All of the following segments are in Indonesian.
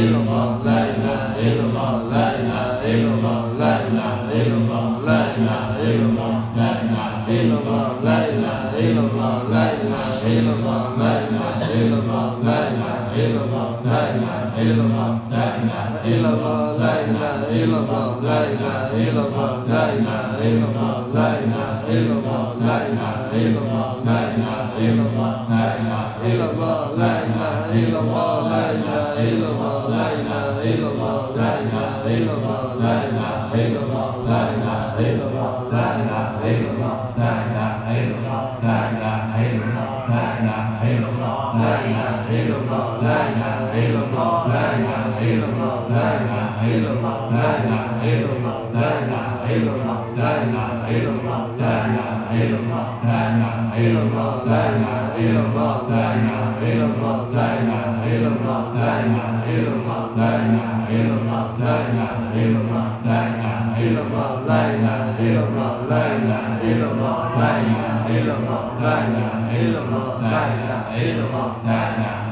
Illallah la la ilaha illallah la ilaha illallah la ilaha illallah la ilaha illallah la ilaha illallah la ilaha illallah la ilaha illallah la ilaha illallah la ilaha illallah la ilaha illallah la ilaha illallah la ilaha illallah la ilaha illallah la ilaha illallah la ilaha illallah la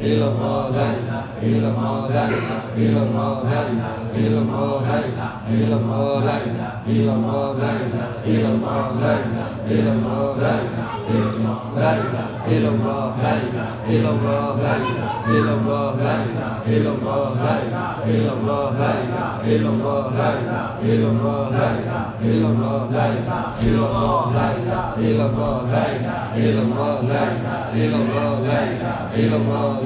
ilaha illallah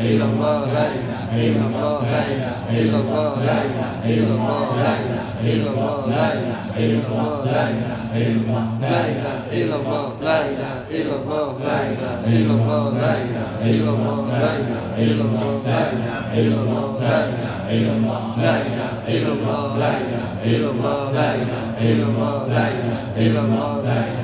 إلا الله لا إله إلا الله لا إله إلا الله لا إله إلا الله لا إله إلا الله لا إله إلا الله لا إله لا إله إلا الله لا إله إلا الله لا إله إلا الله لا إله إلا الله لا إله إلا الله لا إله إلا الله لا إله إلا الله لا إله إلا الله لا إله إلا الله لا إله إلا الله لا إله إلا الله لا إله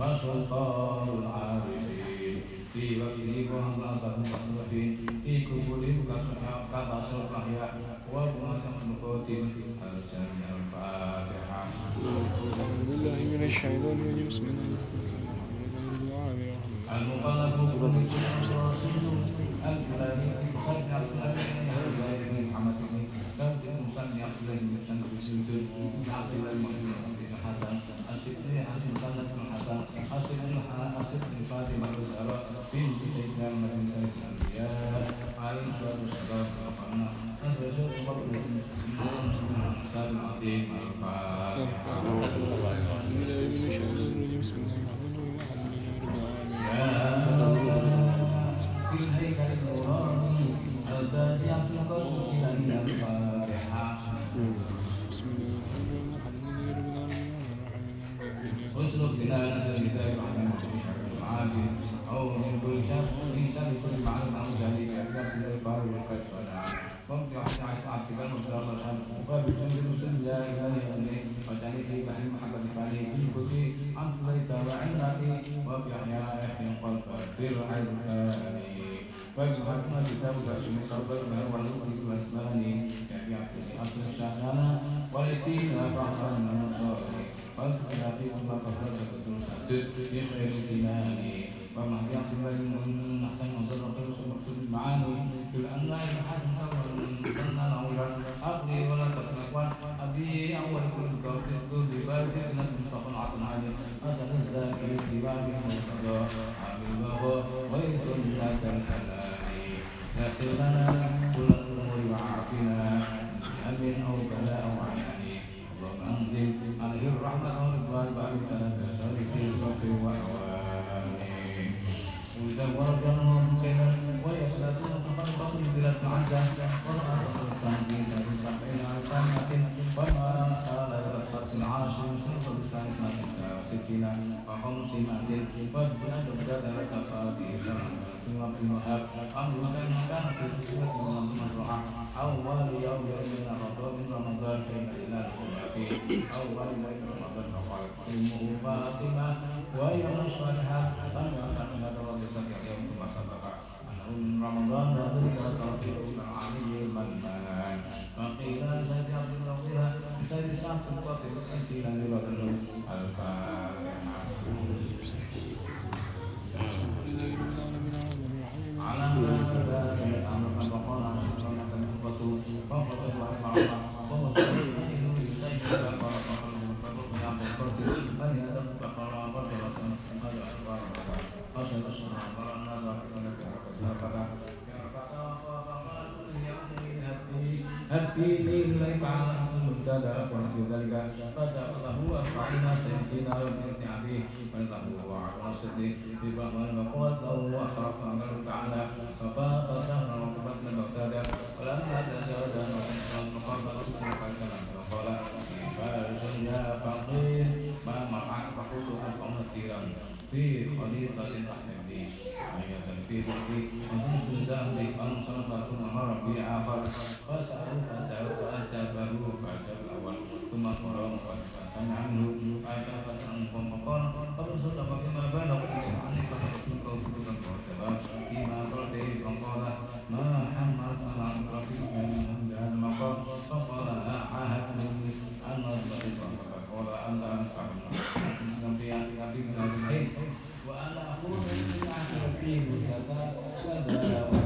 وسلطان العارفين في وكله وهم أنصار مصطفين في كفرهم كبصر الأحياء وكما المقاتل الجميع الفاتحة. أعوذ بالله من الشيطان الرجيم بسم الله Gracias.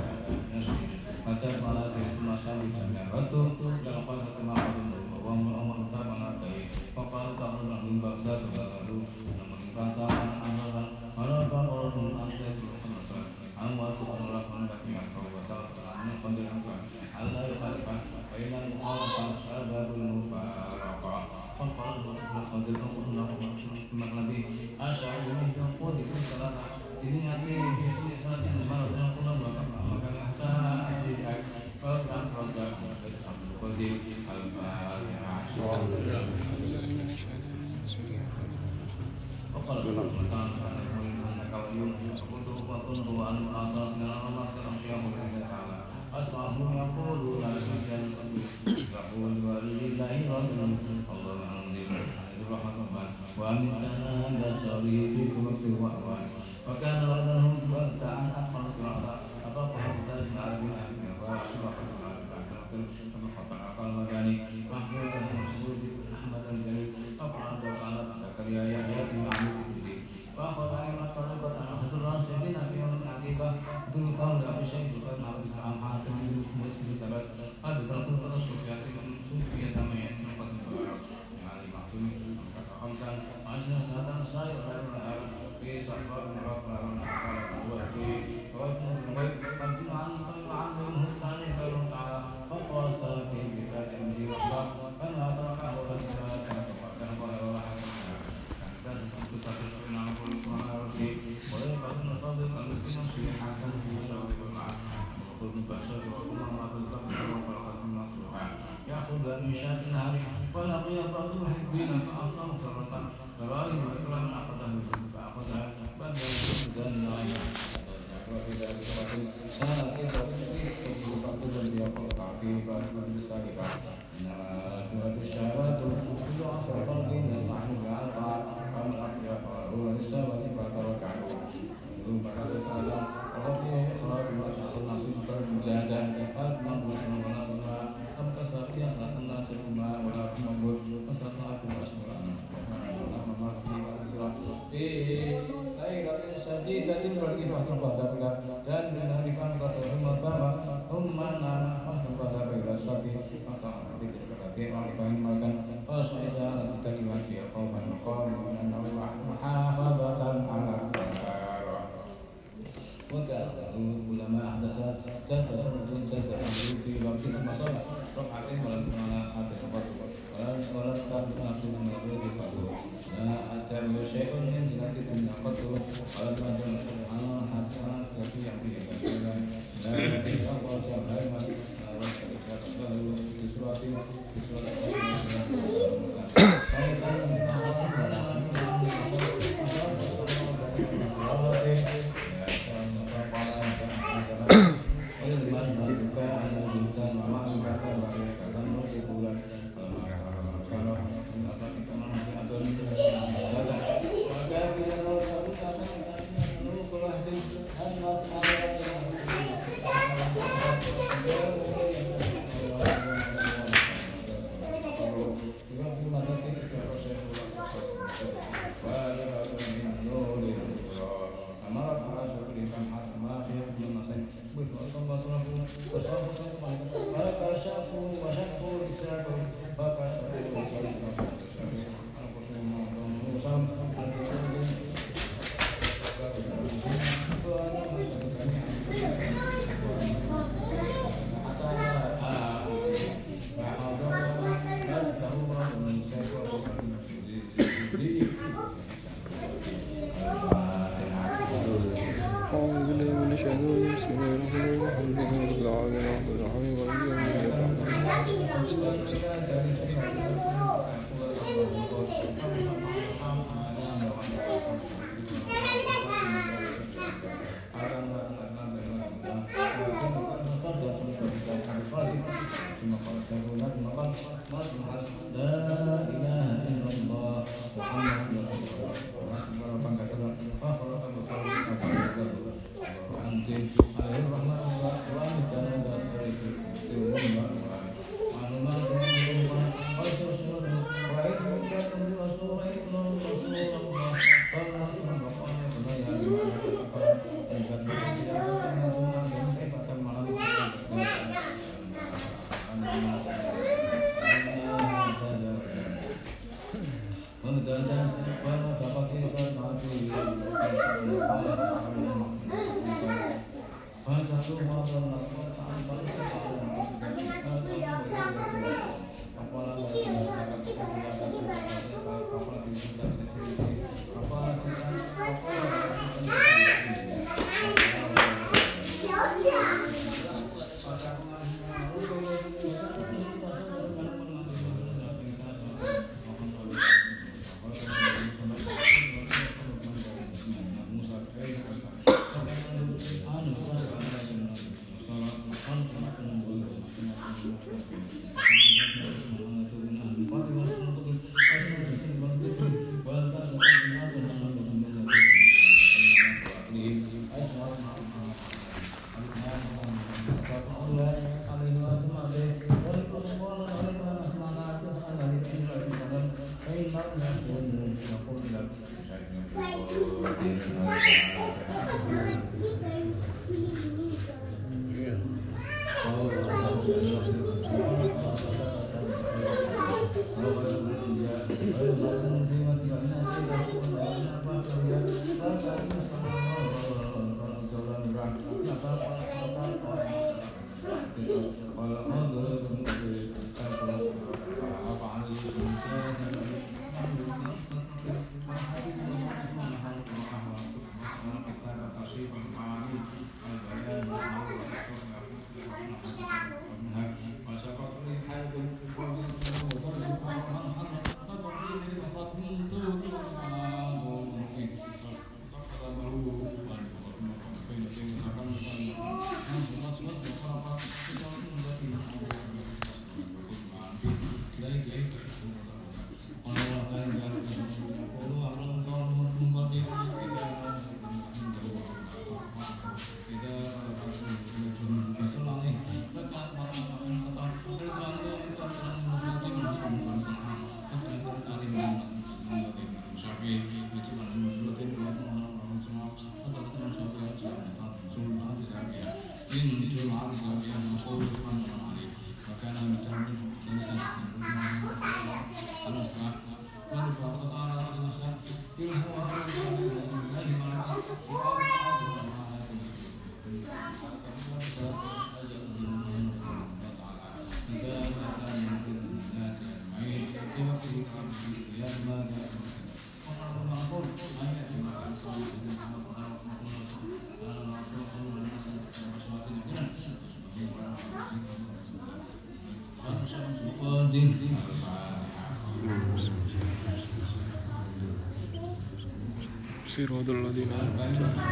si rodola di notte.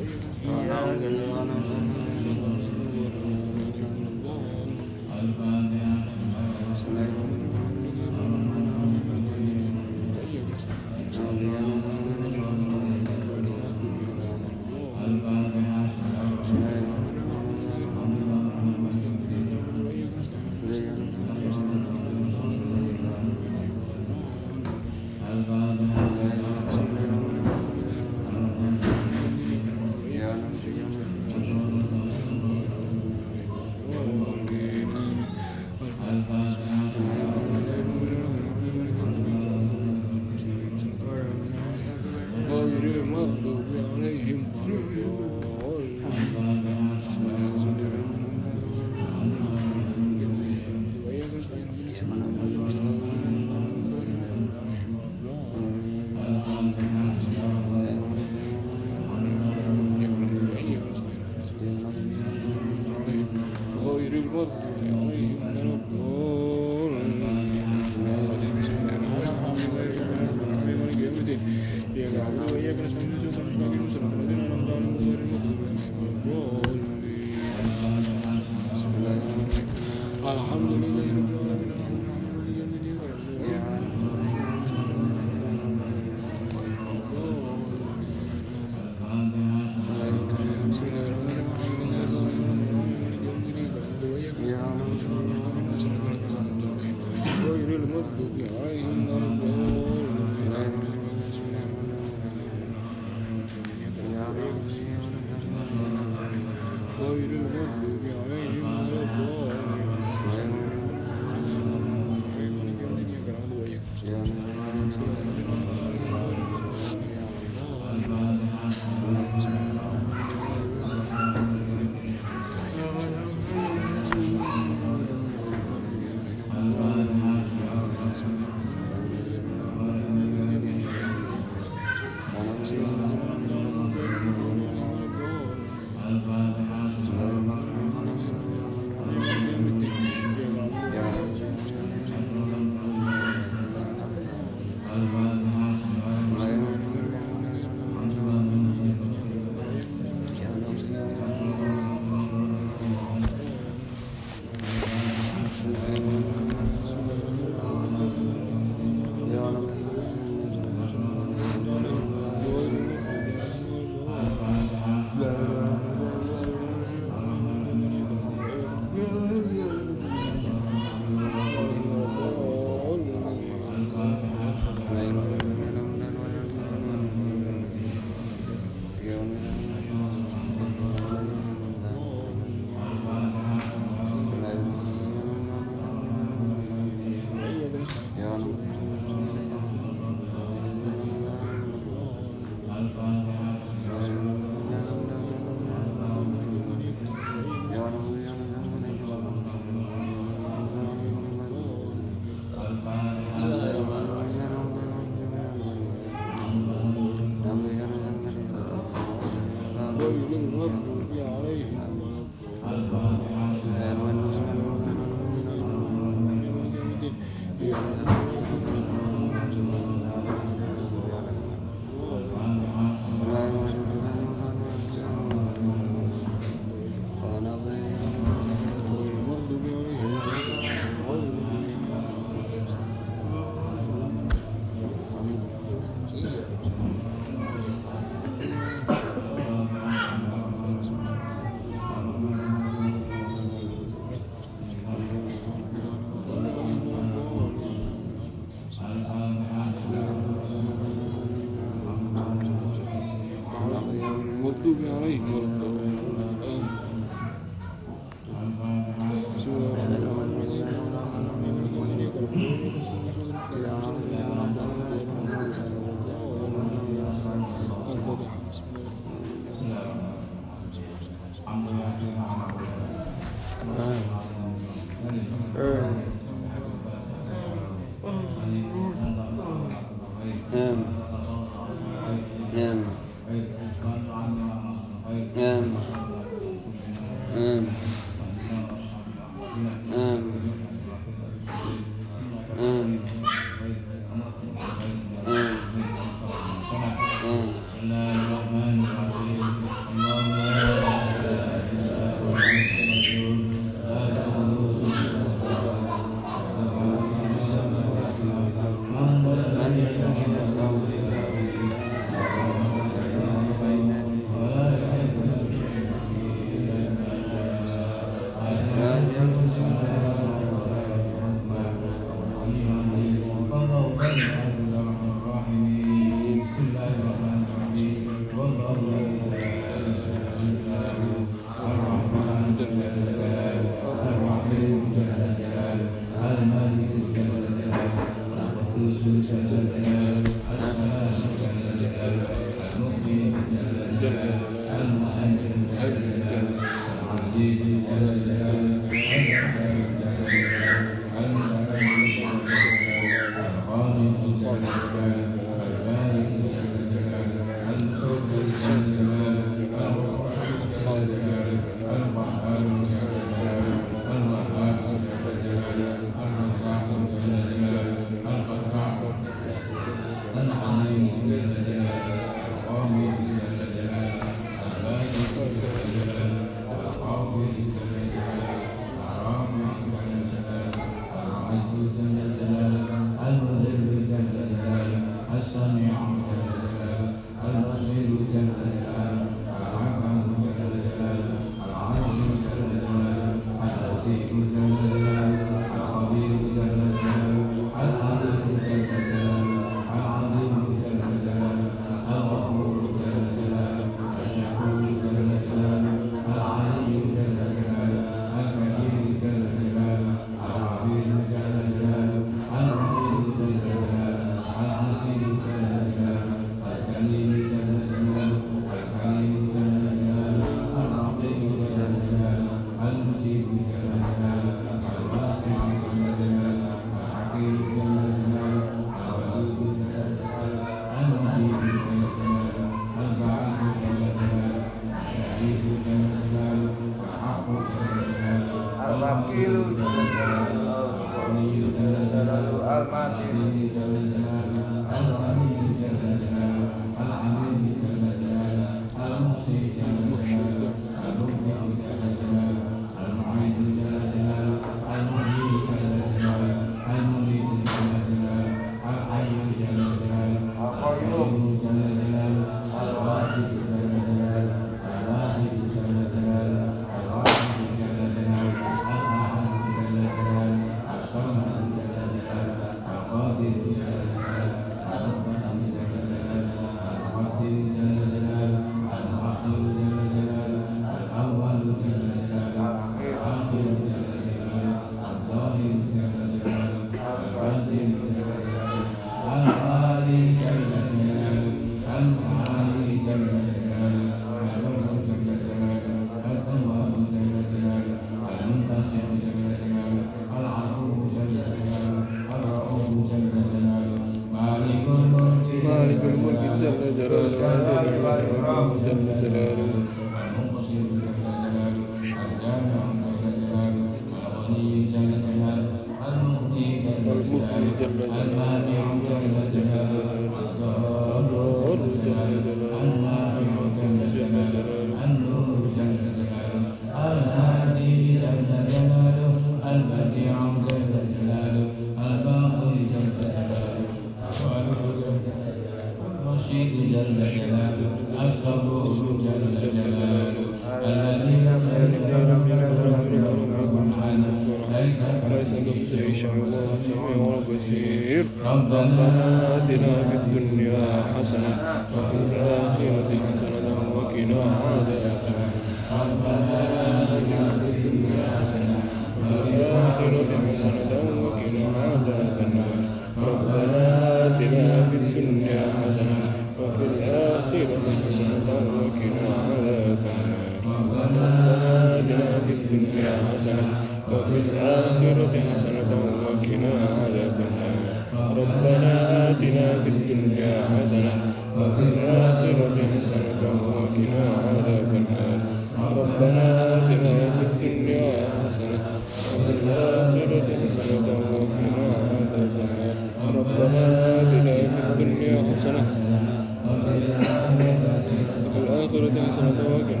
Okay.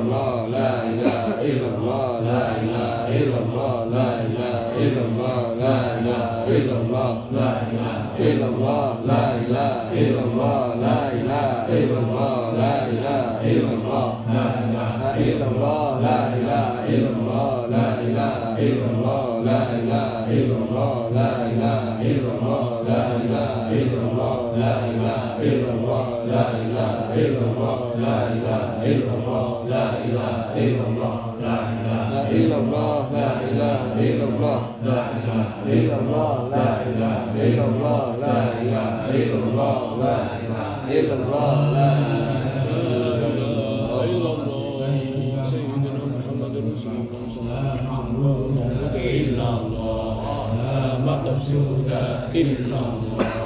سيدنا محمد رسول الله صلى الله عليه وسلم المقصود إلا الله لا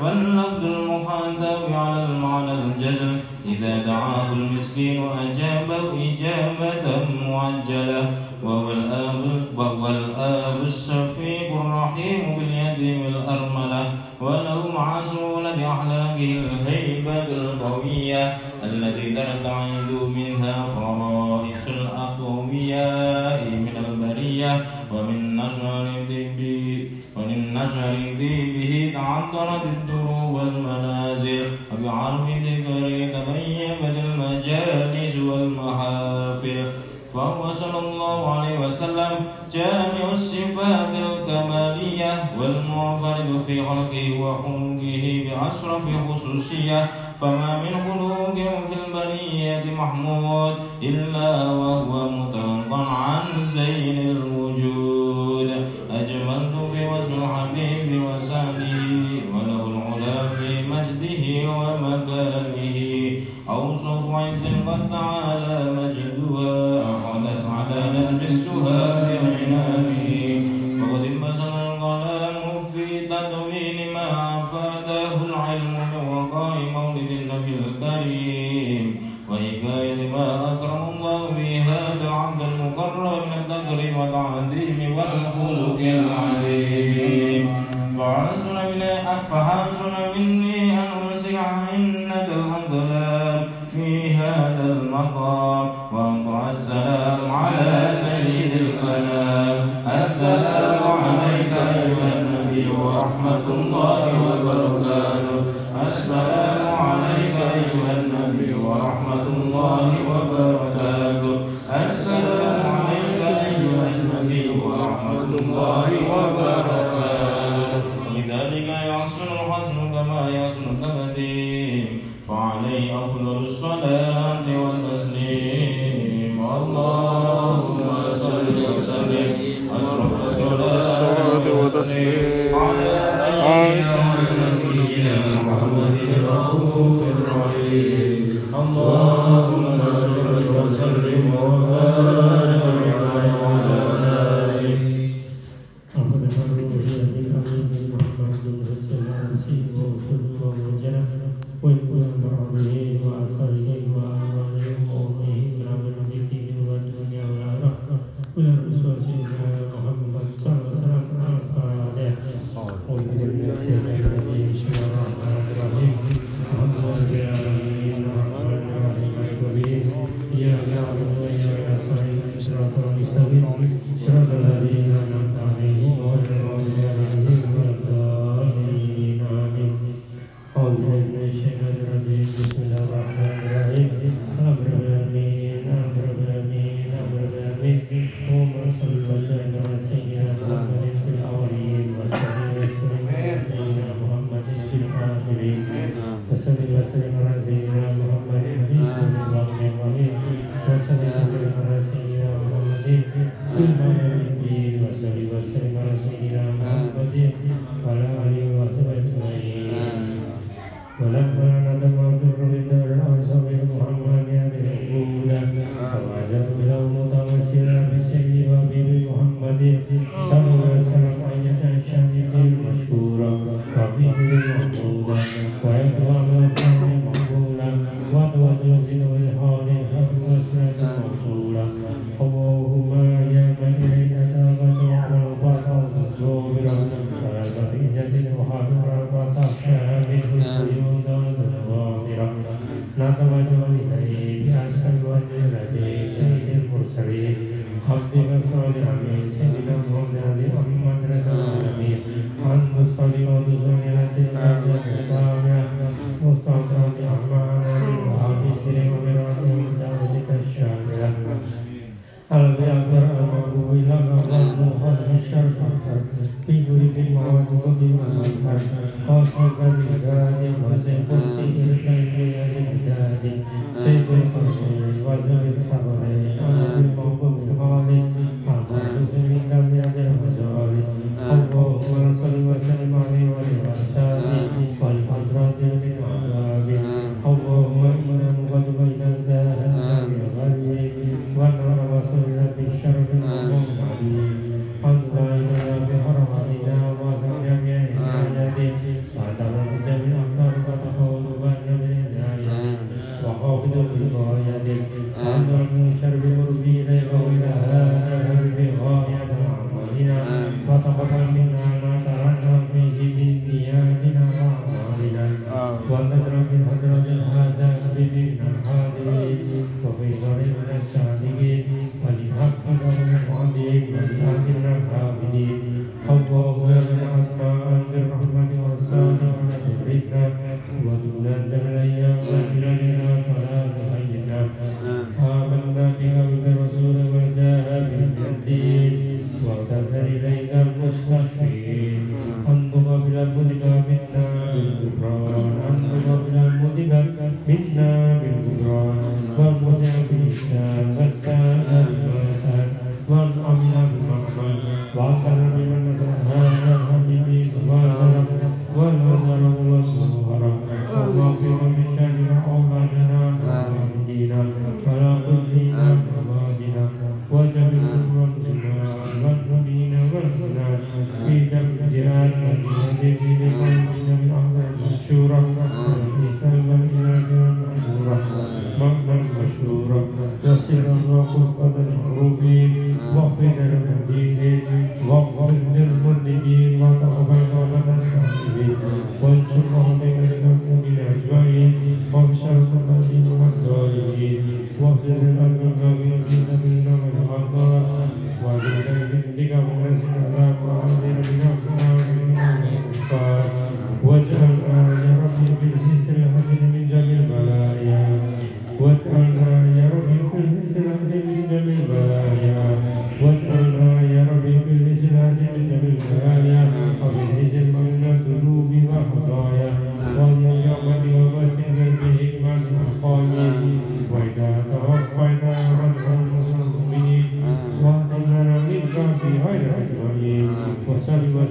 والنقد المحاذر على المعنى الجزم. إذا دعاه المسكين أجابه إجابة معجلة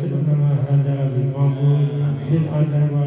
وسلم هذا بالقبول بالقدر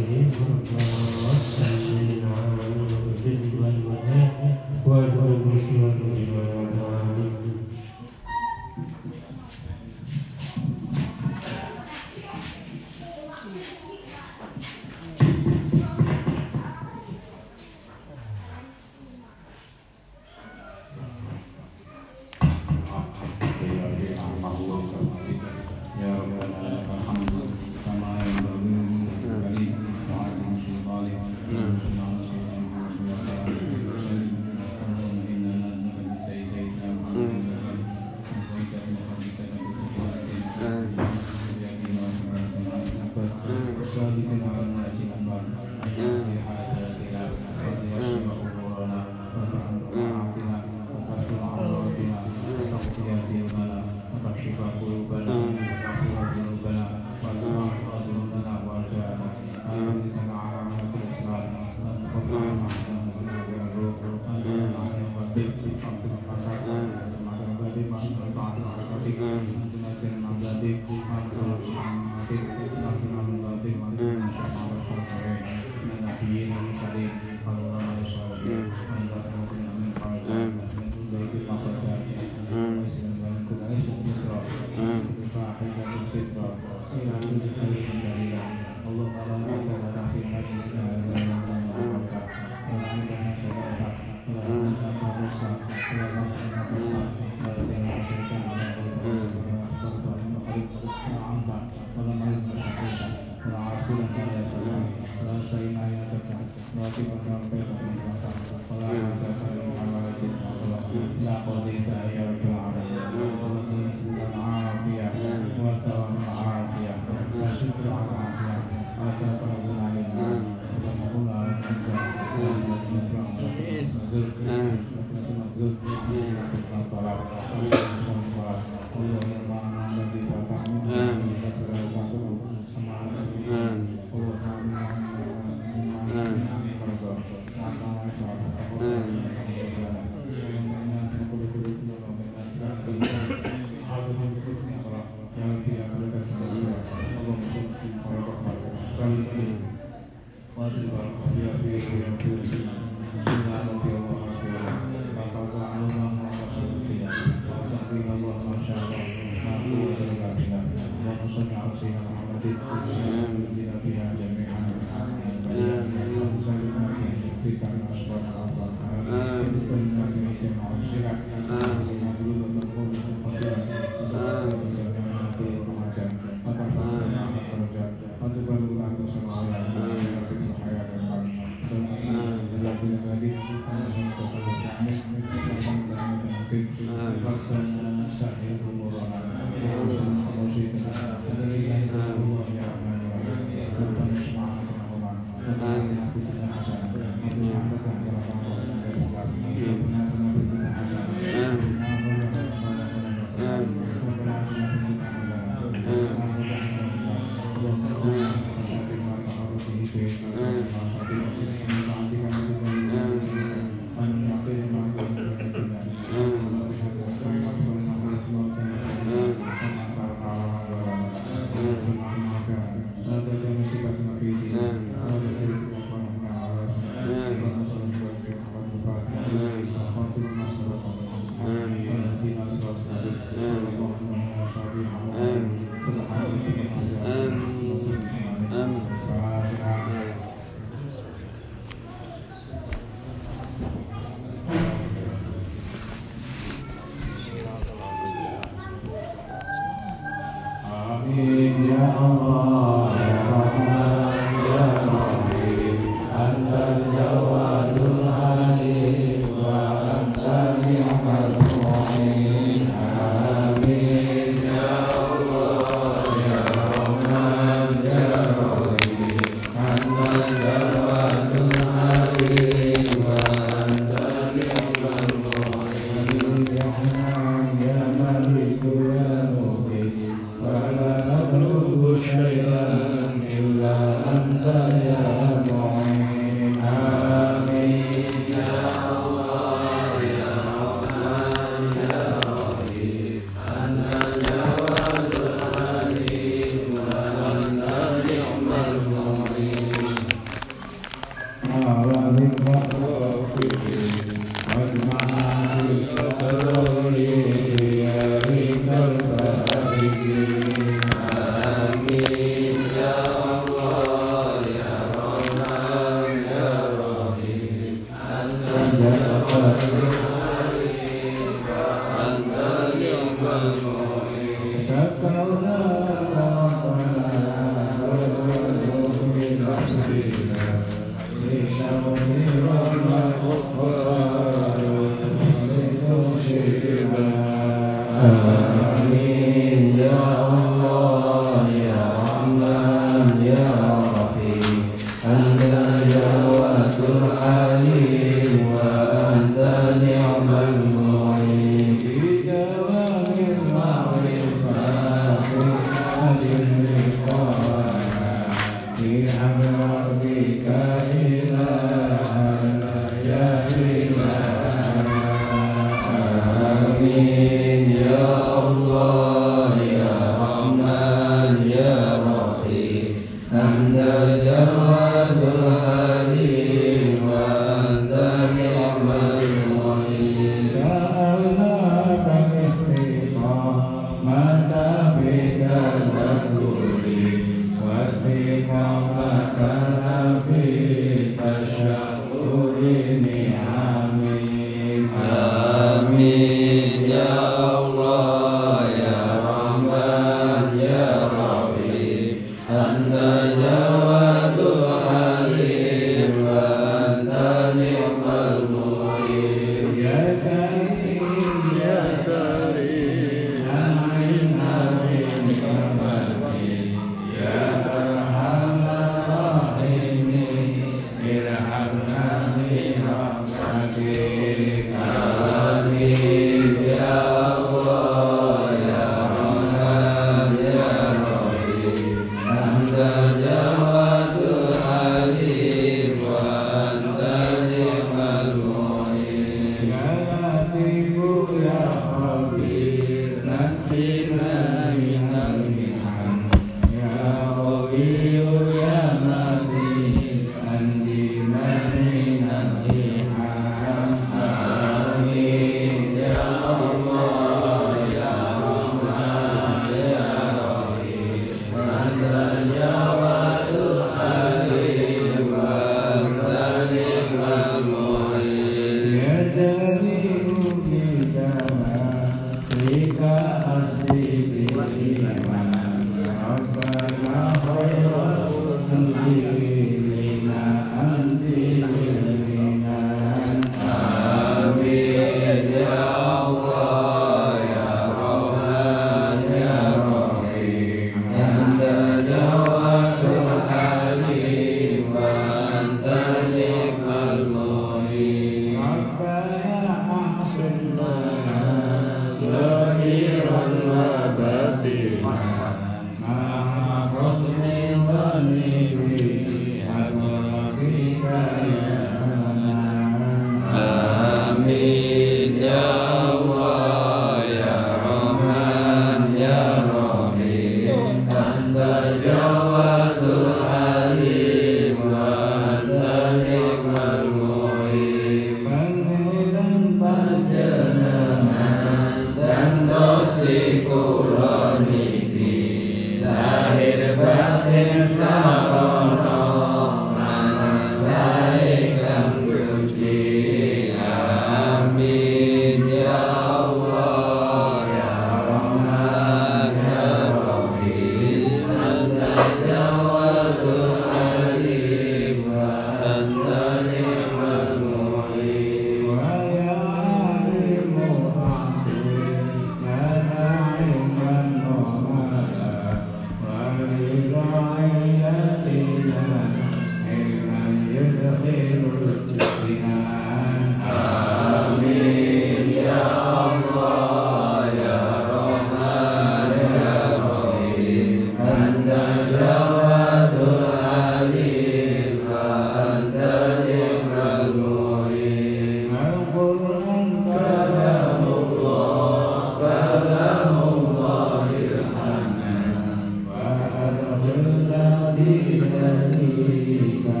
dalika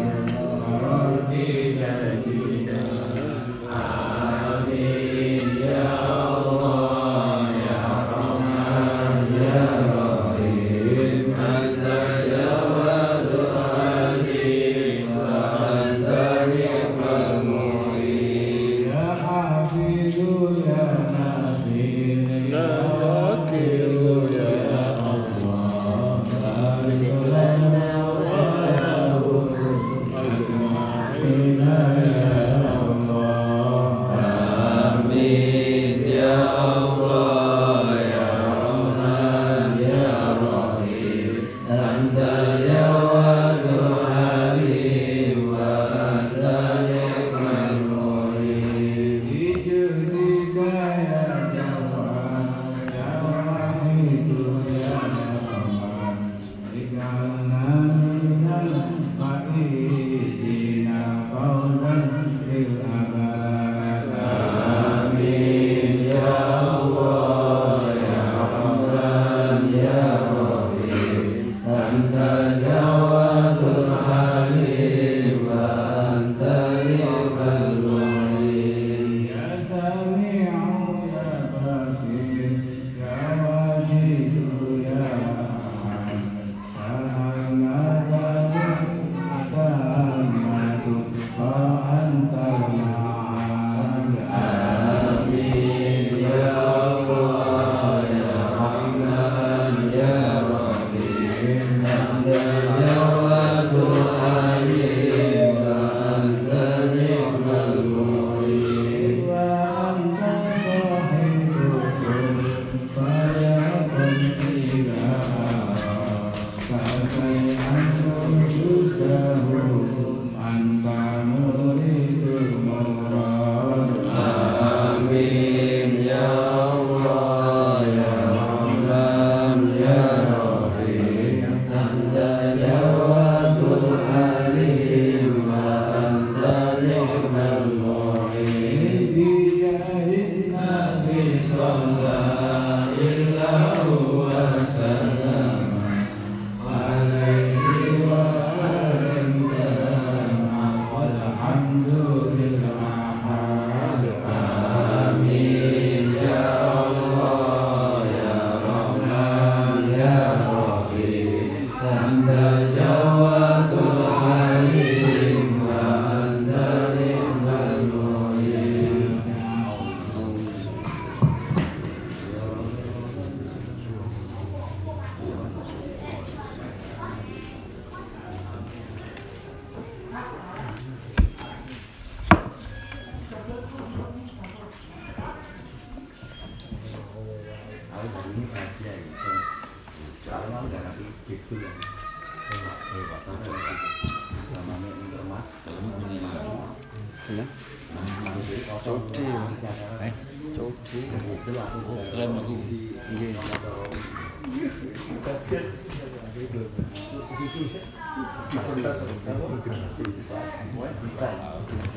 marati 在哪。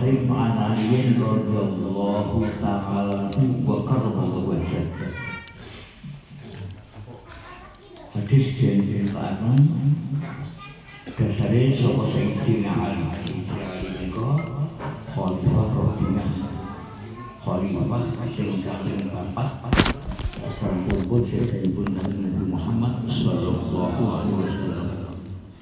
Bismillahirrahmanirrahim An aliyin radhiyallahu ta'ala wa karramallahu wajhah Hadis yang dikatakan Dasari Sopo Sayyidina Ali Ali Niko Khalifah Rabbina Khalifah Sing sing